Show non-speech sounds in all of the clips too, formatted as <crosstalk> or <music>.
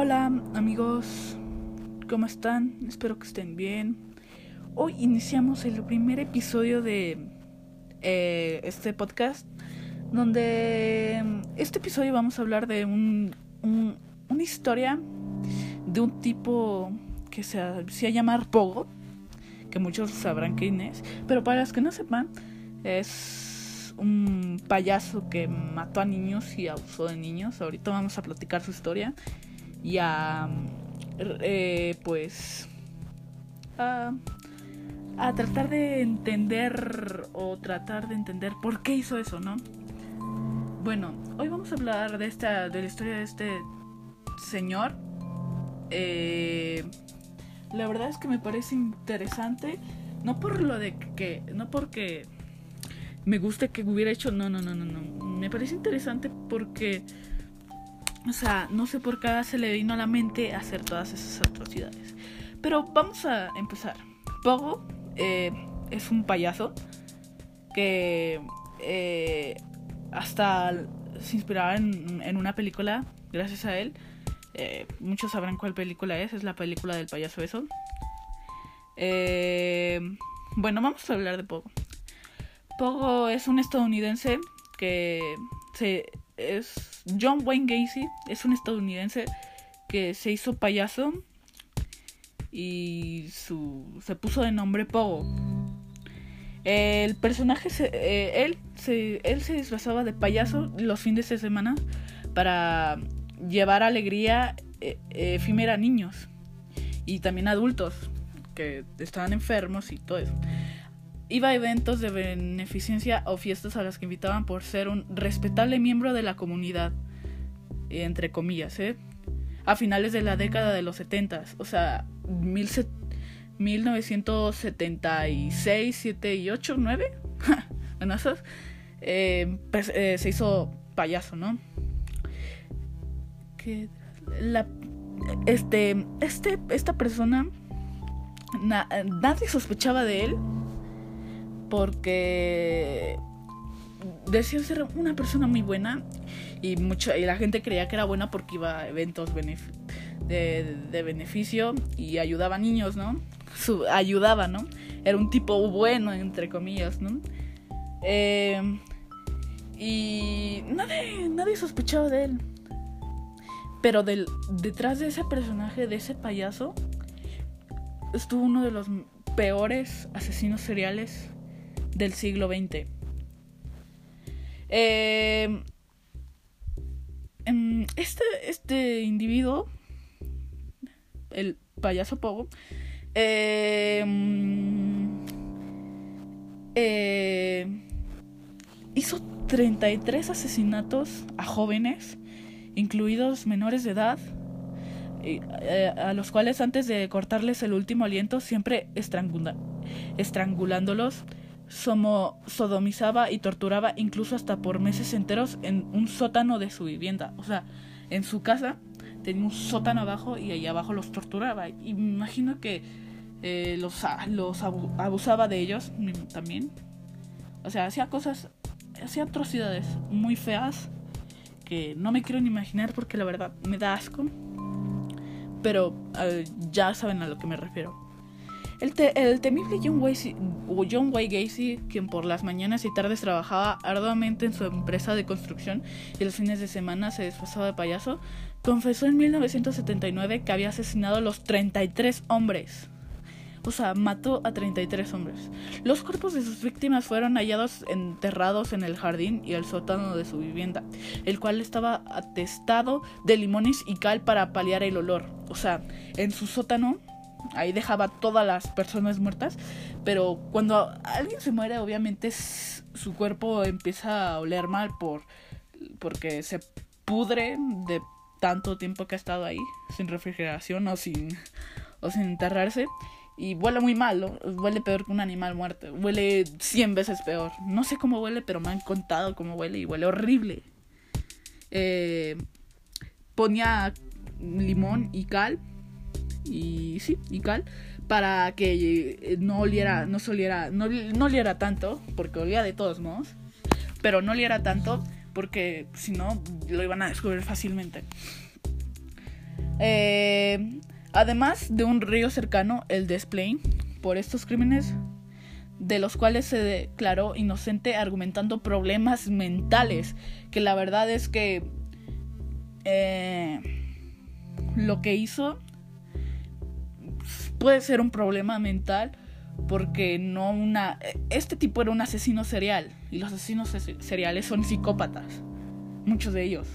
Hola amigos, ¿cómo están? Espero que estén bien. Hoy iniciamos el primer episodio de eh, este podcast, donde este episodio vamos a hablar de un, una historia de un tipo que se hacía llamar Pogo, que muchos sabrán quién es, pero para los que no sepan, es un payaso que mató a niños y abusó de niños. Ahorita vamos a platicar su historia y a eh, pues a, a tratar de entender o tratar de entender por qué hizo eso, ¿no? Bueno, hoy vamos a hablar de esta de la historia de este señor. Eh, la verdad es que me parece interesante, no por lo de que no porque me guste que hubiera hecho, no, no, no, no, no. Me parece interesante porque o sea, no sé por qué se le vino a la mente hacer todas esas atrocidades. Pero vamos a empezar. Pogo eh, es un payaso que eh, hasta se inspiraba en, una película gracias a él. Eh, muchos sabrán cuál película es, es la película del payaso eso. bueno, vamos a hablar de Pogo. Pogo es un estadounidense que se es John Wayne Gacy, es un estadounidense que se hizo payaso y su, se puso de nombre Pogo. El personaje, se, eh, él, se, él se disfrazaba de payaso los fines de semana para llevar alegría eh, efímera a niños y también adultos que estaban enfermos y todo eso iba a eventos de beneficencia o fiestas a las que invitaban por ser un respetable miembro de la comunidad, entre comillas, ¿eh? a finales de la década de los 70, o sea, 1976, 7 y 8, 9, <laughs> en esas, eh, pues, eh, se hizo payaso, ¿no? Que la, este, este, esta persona, nadie sospechaba de él porque decía ser una persona muy buena y mucho y la gente creía que era buena porque iba a eventos de, beneficio y ayudaba a niños, ¿no? ayudaba, ¿no? Era un tipo bueno, entre comillas, ¿no? Eh, y nadie, nadie sospechaba de él. Pero del, detrás de ese personaje, de ese payaso, estuvo uno de los peores asesinos seriales del siglo XX. Eh, em, este, este individuo, el payaso Pogo, eh, eh, hizo 33 asesinatos a jóvenes, incluidos menores de edad, a los cuales antes de cortarles el último aliento siempre estrangulándolos somo, sodomizaba y torturaba incluso hasta por meses enteros en un sótano de su vivienda. O sea, en su casa tenía un sótano abajo y ahí abajo los torturaba. Y me imagino que eh, los, los abusaba de ellos también. O sea, hacía cosas, hacía atrocidades muy feas que no me quiero ni imaginar porque la verdad me da asco. Pero eh, ya saben a lo que me refiero. El, temible John Wayne, Gacy, quien por las mañanas y tardes trabajaba arduamente en su empresa de construcción y los fines de semana se disfrazaba de payaso, confesó en 1979 que había asesinado a los 33 hombres. O sea, mató a 33 hombres. Los cuerpos de sus víctimas fueron hallados enterrados en el jardín y el sótano de su vivienda, el cual estaba atestado de limones y cal para paliar el olor. O sea, en su sótano ahí dejaba todas las personas muertas, pero cuando alguien se muere, obviamente su cuerpo empieza a oler mal por porque se pudre de tanto tiempo que ha estado ahí sin refrigeración o sin o sin enterrarse y huele muy mal, huele peor que un animal muerto, huele 100 veces peor. No sé cómo huele, pero me han contado cómo huele y huele horrible. Eh, ponía limón y cal y sí, y cal, para que eh, no oliera, no soliera, no, no oliera tanto, porque olía de todos modos, pero no oliera tanto porque si no lo iban a descubrir fácilmente. Eh, además de un río cercano, el Desplain, por estos crímenes de los cuales se declaró inocente argumentando problemas mentales, que la verdad es que eh, lo que hizo puede ser un problema mental porque no una este tipo era un asesino serial y los asesinos seriales son psicópatas muchos de ellos.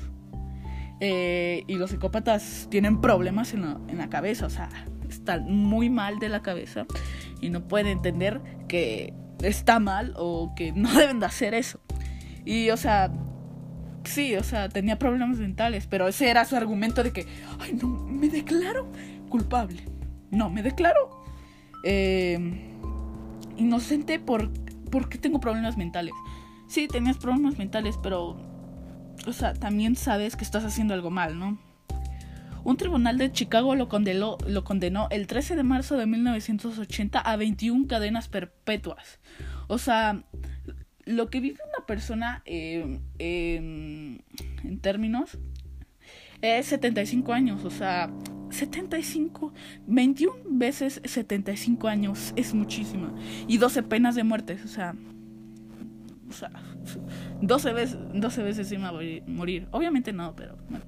Eh, y los psicópatas tienen problemas en la, en la cabeza o sea están muy mal de la cabeza y no pueden entender que está mal o que no <laughs> deben de hacer eso. Y o sea sí o sea tenía problemas mentales pero ese era su argumento de que ay no me declaro culpable no me declaro eh, inocente por, porque tengo problemas mentales. Sí, tenías problemas mentales, pero, o sea, también sabes que estás haciendo algo mal, ¿no? Un tribunal de Chicago lo condenó, lo condenó el 13 de marzo de 1980 a 21 cadenas perpetuas. O sea, lo que vive una persona eh, en términos es 75 años. O sea, 75, 21 veces 75 años es muchísimo. Y 12 penas de muerte, o sea, o sea 12 veces, 12 veces iba a morir. Obviamente no, pero bueno.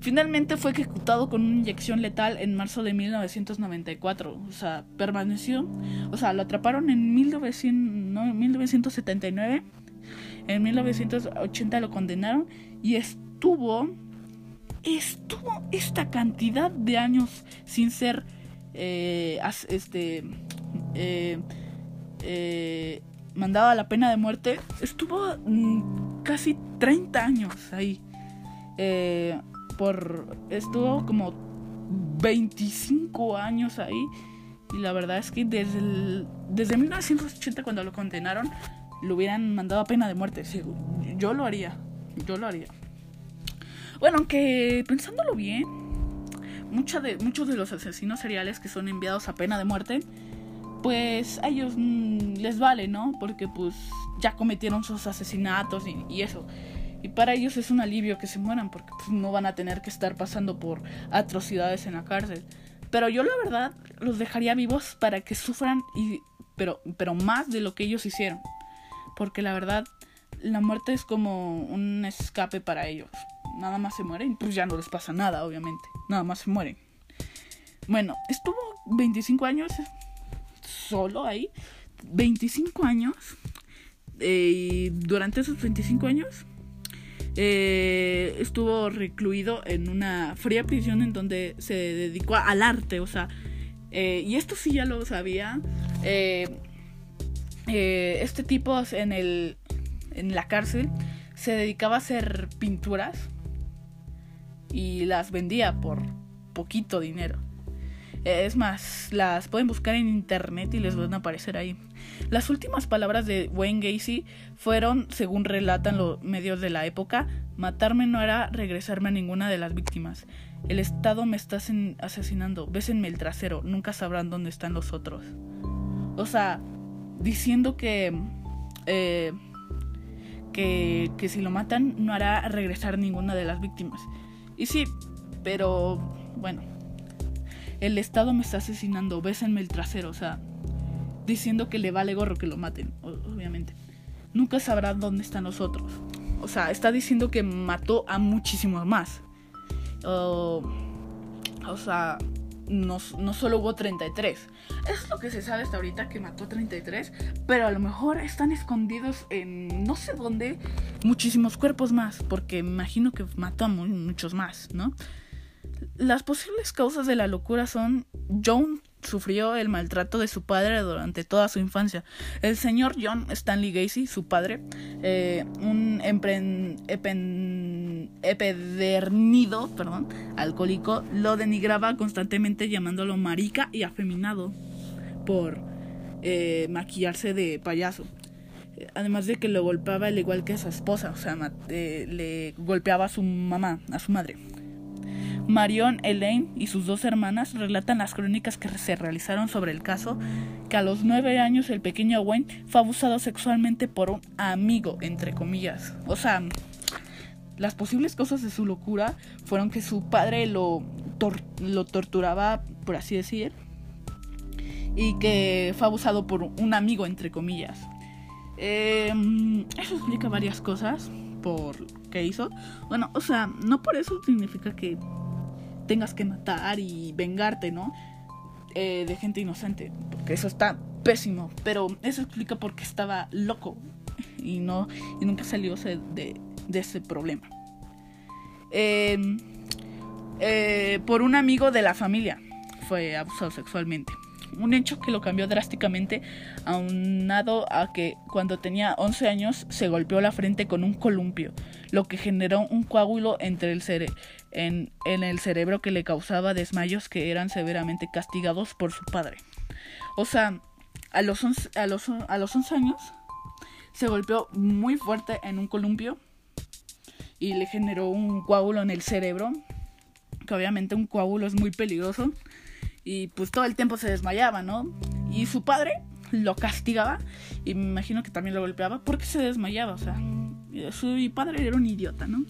Finalmente fue ejecutado con una inyección letal en marzo de 1994. O sea, permaneció. O sea, lo atraparon en 1900, 1979. En 1980 lo condenaron y estuvo estuvo esta cantidad de años sin ser eh, este eh, eh, mandado a la pena de muerte estuvo mm, casi 30 años ahí. Por estuvo como 25 años ahí. Y la verdad es que desde desde 1980 cuando lo condenaron lo hubieran mandado a pena de muerte yo lo haría yo lo haría bueno, aunque pensándolo bien, de, muchos de los asesinos seriales que son enviados a pena de muerte, pues a ellos mm, les vale, ¿no? Porque pues ya cometieron sus asesinatos y, eso. Y para ellos es un alivio que se mueran porque pues, no van a tener que estar pasando por atrocidades en la cárcel. Pero yo la verdad los dejaría vivos para que sufran y pero pero más de lo que ellos hicieron. Porque la verdad la muerte es como un escape para ellos nada más se mueren, pues ya no les pasa nada, obviamente. Nada más se mueren. Bueno, estuvo 25 años solo ahí. 25 años. Eh, y durante esos 25 años eh, estuvo recluido en una fría prisión en donde se dedicó al arte. O sea, eh, y esto sí ya lo sabía. este tipo en, el, en la cárcel se dedicaba a hacer pinturas y las vendía por poquito dinero. Es más, las pueden buscar en internet y les van a aparecer ahí. Las últimas palabras de Wayne Gacy fueron, según relatan los medios de la época, matarme no era regresarme a ninguna de las víctimas. El Estado me está asesinando, bésenme el trasero, nunca sabrán dónde están los otros. O sea, diciendo que, eh, que, que si lo matan no hará regresar ninguna de las víctimas. Y sí, pero bueno, el Estado me está asesinando, bésenme el trasero, o sea, diciendo que le vale gorro que lo maten, obviamente. Nunca sabrá dónde están los otros. O sea, está diciendo que mató a muchísimos más. o sea, no, solo hubo 33. Es lo que se sabe hasta ahorita que mató 33. Pero a lo mejor están escondidos en no sé dónde muchísimos cuerpos más. Porque imagino que mató a muchos más, ¿no? Las posibles causas de la locura son John sufrió el maltrato de su padre durante toda su infancia. El señor John Stanley Gacy, su padre, eh, un epedernido, perdón, alcohólico, lo denigraba constantemente llamándolo marica y afeminado por eh, maquillarse de payaso. Además de que lo golpeaba al igual que a su esposa, o sea, eh, le golpeaba a su mamá, a su madre. Marion Elaine y sus dos hermanas relatan las crónicas que se realizaron sobre el caso, que a los nueve años el pequeño Wayne fue abusado sexualmente por un amigo, entre comillas. O sea, las posibles causas de su locura fueron que su padre lo, lo torturaba, por así decir, y que fue abusado por un amigo, entre comillas. Em, eso explica varias cosas por qué hizo. Bueno, o sea, no por eso significa que tengas que matar y vengarte, ¿no? Eh, de gente inocente, porque eso está pésimo, pero eso explica por qué estaba loco y no y nunca salió de, ese problema. Em, eh, por un amigo de la familia fue abusado sexualmente. Un hecho que lo cambió drásticamente, aunado a que cuando tenía 11 años se golpeó la frente con un columpio, lo que generó un coágulo entre el en, en el cerebro que le causaba desmayos que eran severamente castigados por su padre. O sea, a los a los, a los 11 años se golpeó muy fuerte en un columpio y le generó un coágulo en el cerebro, que obviamente un coágulo es muy peligroso y pues todo el tiempo se desmayaba, ¿no? Y su padre lo castigaba y me imagino que también lo golpeaba porque se desmayaba, o sea, su padre era un idiota, ¿no?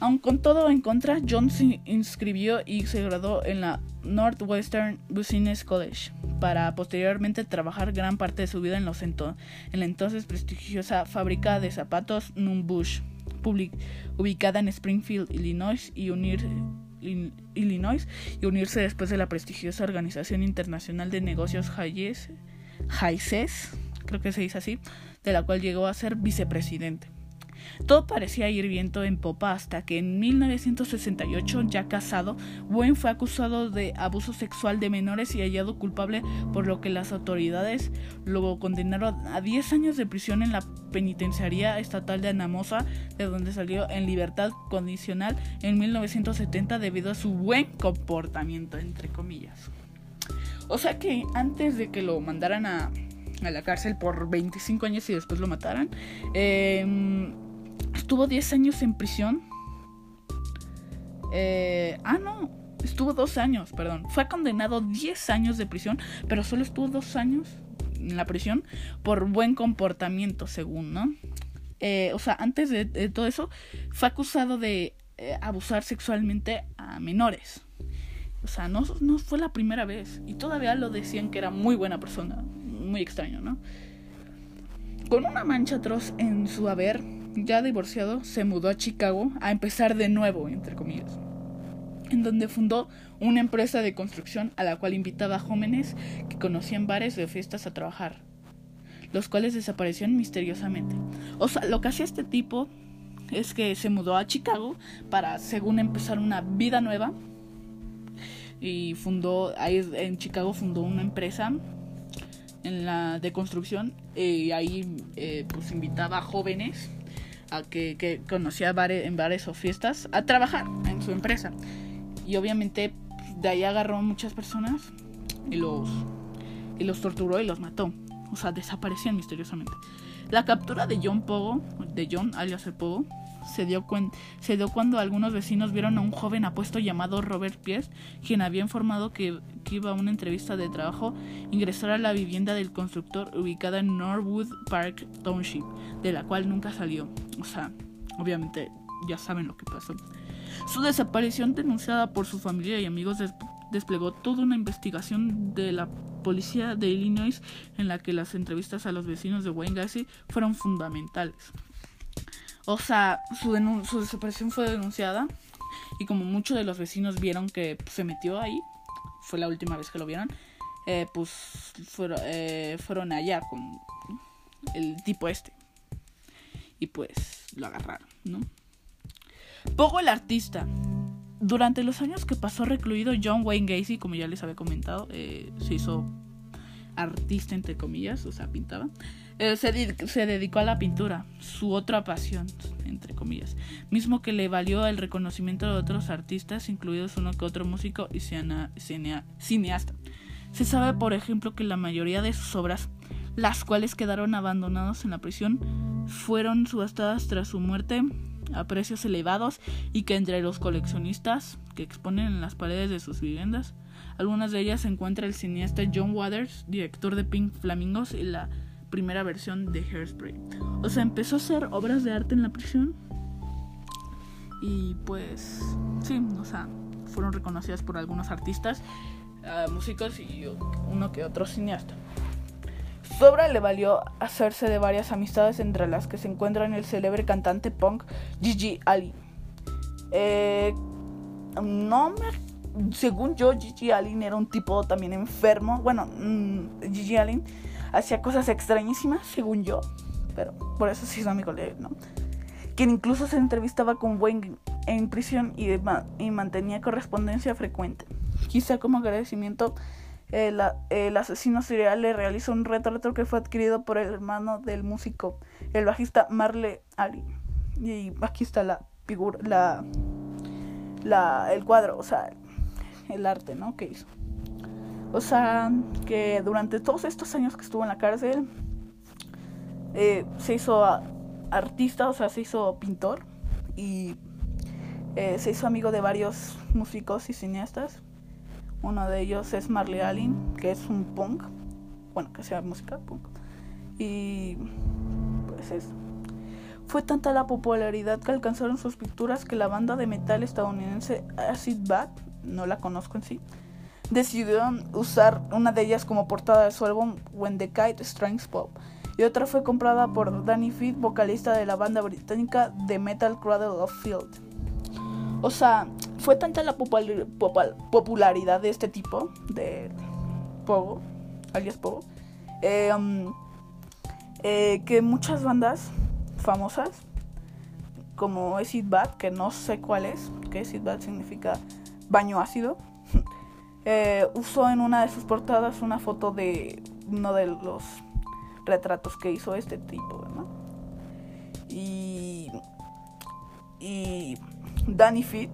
Aun con todo en contra, John se inscribió y se graduó en la Northwestern Business College para posteriormente trabajar gran parte de su vida en, los la entonces prestigiosa fábrica de zapatos Numbush ubicada en Springfield, Illinois, y Illinois, y unirse después de la prestigiosa Organización Internacional de Negocios Hayes, HAICES, creo que se dice así, de la cual llegó a ser vicepresidente. Todo parecía ir viento en popa hasta que en 1968, ya casado, Wayne fue acusado de abuso sexual de menores y hallado culpable, por lo que las autoridades lo condenaron a 10 años de prisión en la penitenciaría estatal de Anamosa, de donde salió en libertad condicional en 1970 debido a su buen comportamiento, entre comillas. O sea que antes de que lo mandaran a, a la cárcel por 25 años y después lo mataran, eh, estuvo 10 años en prisión. Eh, ah, no, estuvo 2 años, perdón. Fue condenado 10 años de prisión, pero solo estuvo 2 años en la prisión por buen comportamiento, según, ¿no? Eh, o sea, antes de, todo eso, fue acusado de eh, abusar sexualmente a menores. O sea, no, no fue la primera vez. Y todavía lo decían que era muy buena persona. Muy extraño, ¿no? Con una mancha atroz en su haber, ya divorciado, se mudó a Chicago a empezar de nuevo, entre comillas, en donde fundó una empresa de construcción a la cual invitaba a jóvenes que conocían bares de fiestas a trabajar, los cuales desaparecieron misteriosamente. O sea, lo que hacía este tipo es que se mudó a Chicago para, según empezar una vida nueva, y fundó, ahí en Chicago fundó una empresa en la de construcción y ahí eh, pues invitaba a jóvenes a que, conocía en bares o fiestas a trabajar en su empresa. Y obviamente de ahí agarró a muchas personas y los, y los torturó y los mató. O sea, desaparecían misteriosamente. La captura de John Pogo, de John alias el Pogo, se dio, cuando algunos vecinos vieron a un joven apuesto llamado Robert Pierce, quien había informado que, iba a una entrevista de trabajo, ingresar a la vivienda del constructor ubicada en Norwood Park Township, de la cual nunca salió. O sea, obviamente ya saben lo que pasó. Su desaparición denunciada por su familia y amigos desplegó toda una investigación de la policía de Illinois en la que las entrevistas a los vecinos de Wayne Gacy fueron fundamentales. O sea, su, su desaparición fue denunciada y como muchos de los vecinos vieron que se metió ahí, fue la última vez que lo vieron, eh, pues fueron, eh, fueron allá con el tipo este. Y pues lo agarraron, ¿no? Poco el artista. Durante los años que pasó recluido, John Wayne Gacy, como ya les había comentado, eh, se hizo artista, entre comillas, o sea, pintaba. Eh, se, dedicó a la pintura, su otra pasión, entre comillas, mismo que le valió el reconocimiento de otros artistas, incluidos uno que otro músico y cineasta. Se sabe, por ejemplo, que la mayoría de sus obras, las cuales quedaron abandonadas en la prisión, fueron subastadas tras su muerte a precios elevados y que entre los coleccionistas que exponen en las paredes de sus viviendas, algunas de ellas se encuentra el cineasta John Waters, director de Pink Flamingos y la primera versión de Hairspray. O sea, empezó a hacer obras de arte en la prisión Y pues sí, o sea, fueron reconocidas por algunos artistas, eh, músicos y uno que otro cineasta. Su obra le valió hacerse de varias amistades entre las que se encuentran el célebre cantante punk Gigi Ali. Eh, no me, según yo, Gigi Allen era un tipo también enfermo. Bueno, mm, Gigi Allen hacía cosas extrañísimas, según yo, pero por eso sí hizo amigo de ¿no? Quien incluso se entrevistaba con Wayne en prisión y, mantenía correspondencia frecuente. Quizá como agradecimiento el, asesino serial le realizó un retrato que fue adquirido por el hermano del músico, el bajista Marley Ali. Y aquí está la figura, la, la, el cuadro, o sea, el arte, ¿no? Que hizo. O sea, que durante todos estos años que estuvo en la cárcel, eh, se hizo artista, o sea, se hizo pintor y eh, se hizo amigo de varios músicos y cineastas. Uno de ellos es Marley Allen, que es un punk. Bueno, que sea música punk. Y pues eso. Fue tanta la popularidad que alcanzaron sus pinturas que la banda de metal estadounidense Acid Bat, no la conozco en sí, decidió usar una de ellas como portada de su álbum When the Kite Strings Pop. Y otra fue comprada por Danny Feet, vocalista de la banda británica de metal Cradle of Field. O sea, fue tanta la popularidad de este tipo, de Pogo, alias Pogo, eh, um, eh, que muchas bandas famosas, como Acid Bad, que no sé cuál es, que Acid Bad significa baño ácido, <laughs> eh, usó en una de sus portadas una foto de uno de los retratos que hizo este tipo, ¿verdad? Y, y Danny Fit.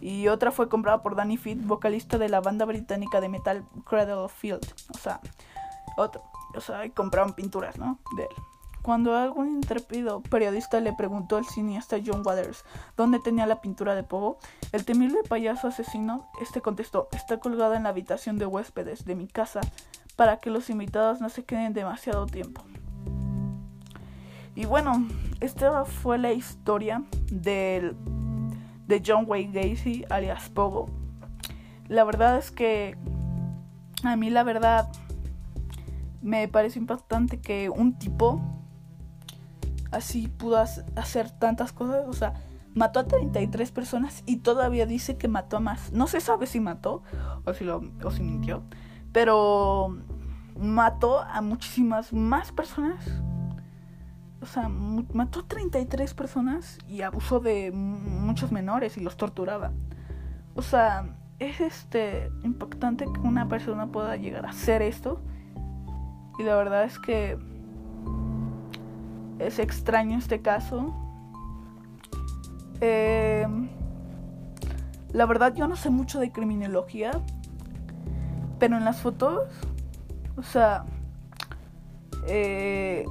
Y otra fue comprada por Danny Fit, vocalista de la banda británica de metal Cradle Field. O sea, otro. O sea, compraron pinturas, ¿no? De él. Cuando algún intrépido periodista le preguntó al cineasta John Waters dónde tenía la pintura de Pogo, el temible payaso asesino, este contestó, está colgada en la habitación de huéspedes de mi casa para que los invitados no se queden demasiado tiempo. Y bueno, esta fue la historia del, de John Wayne Gacy, alias Pogo. La verdad es que a mí la verdad me parece impactante que un tipo así pudo hacer tantas cosas. O sea, mató a 33 personas y todavía dice que mató a más. No se sabe si mató o si, lo, o si mintió. Pero mató a muchísimas más personas o sea, mató a 33 personas y abusó de muchos menores y los torturaba. O sea, es este impactante que una persona pueda llegar a hacer esto. Y la verdad es que es extraño este caso. Eh, la verdad yo no sé mucho de criminología, pero en las fotos, o sea, eh,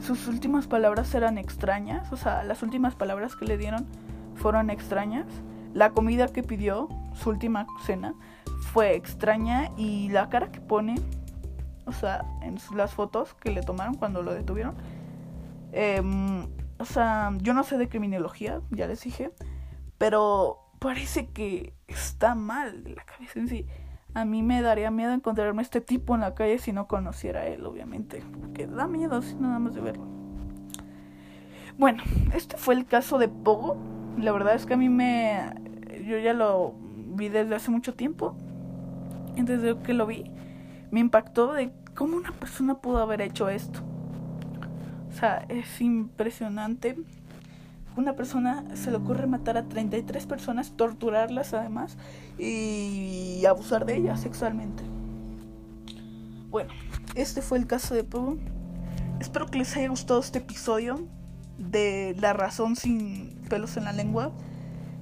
sus últimas palabras eran extrañas, o sea, las últimas palabras que le dieron fueron extrañas. La comida que pidió, su última cena, fue extraña y la cara que pone, o sea, en las fotos que le tomaron cuando lo detuvieron, em, o sea, yo no sé de criminología, ya les dije, pero parece que está mal de la cabeza en sí. A mí me daría miedo encontrarme a este tipo en la calle si no conociera a él, obviamente. Porque da miedo si nada más de verlo. Bueno, este fue el caso de Pogo. La verdad es que a mí me... Yo ya lo vi desde hace mucho tiempo. Desde que lo vi, me impactó de cómo una persona pudo haber hecho esto. O sea, es impresionante una persona se le ocurre matar a 33 personas, torturarlas además y abusar de ellas sexualmente. Bueno, este fue el caso de Pogo. Espero que les haya gustado este episodio de La razón sin pelos en la lengua.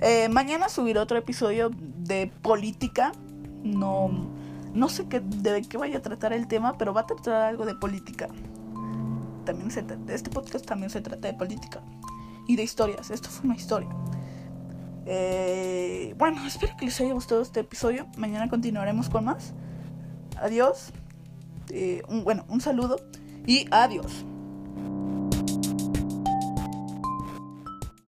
Eh, mañana subiré otro episodio de política. No, no sé qué, de qué vaya a tratar el tema, pero va a tratar algo de política. También se, este podcast también se trata de política y de historias. Esto fue una historia. Eh, bueno, espero que les haya gustado este episodio. Mañana continuaremos con más. Adiós. Eh, bueno, un saludo y adiós.